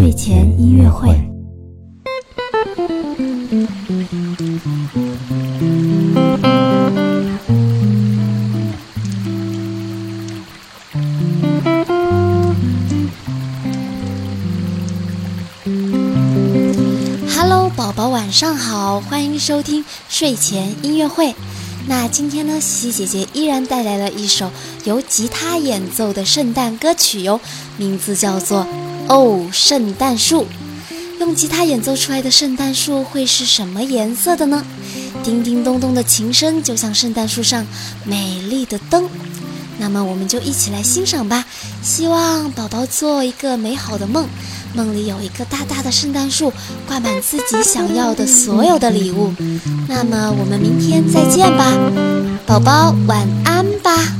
睡前音乐会。Hello，宝宝晚上好，欢迎收听睡前音乐会。那今天呢，西西姐姐依然带来了一首由吉他演奏的圣诞歌曲哟，名字叫做《哦，圣诞树》。用吉他演奏出来的圣诞树会是什么颜色的呢？叮叮咚咚的琴声就像圣诞树上美丽的灯。那么我们就一起来欣赏吧。希望宝宝做一个美好的梦，梦里有一个大大的圣诞树，挂满自己想要的所有的礼物。那么我们明天再见吧，宝宝晚安吧。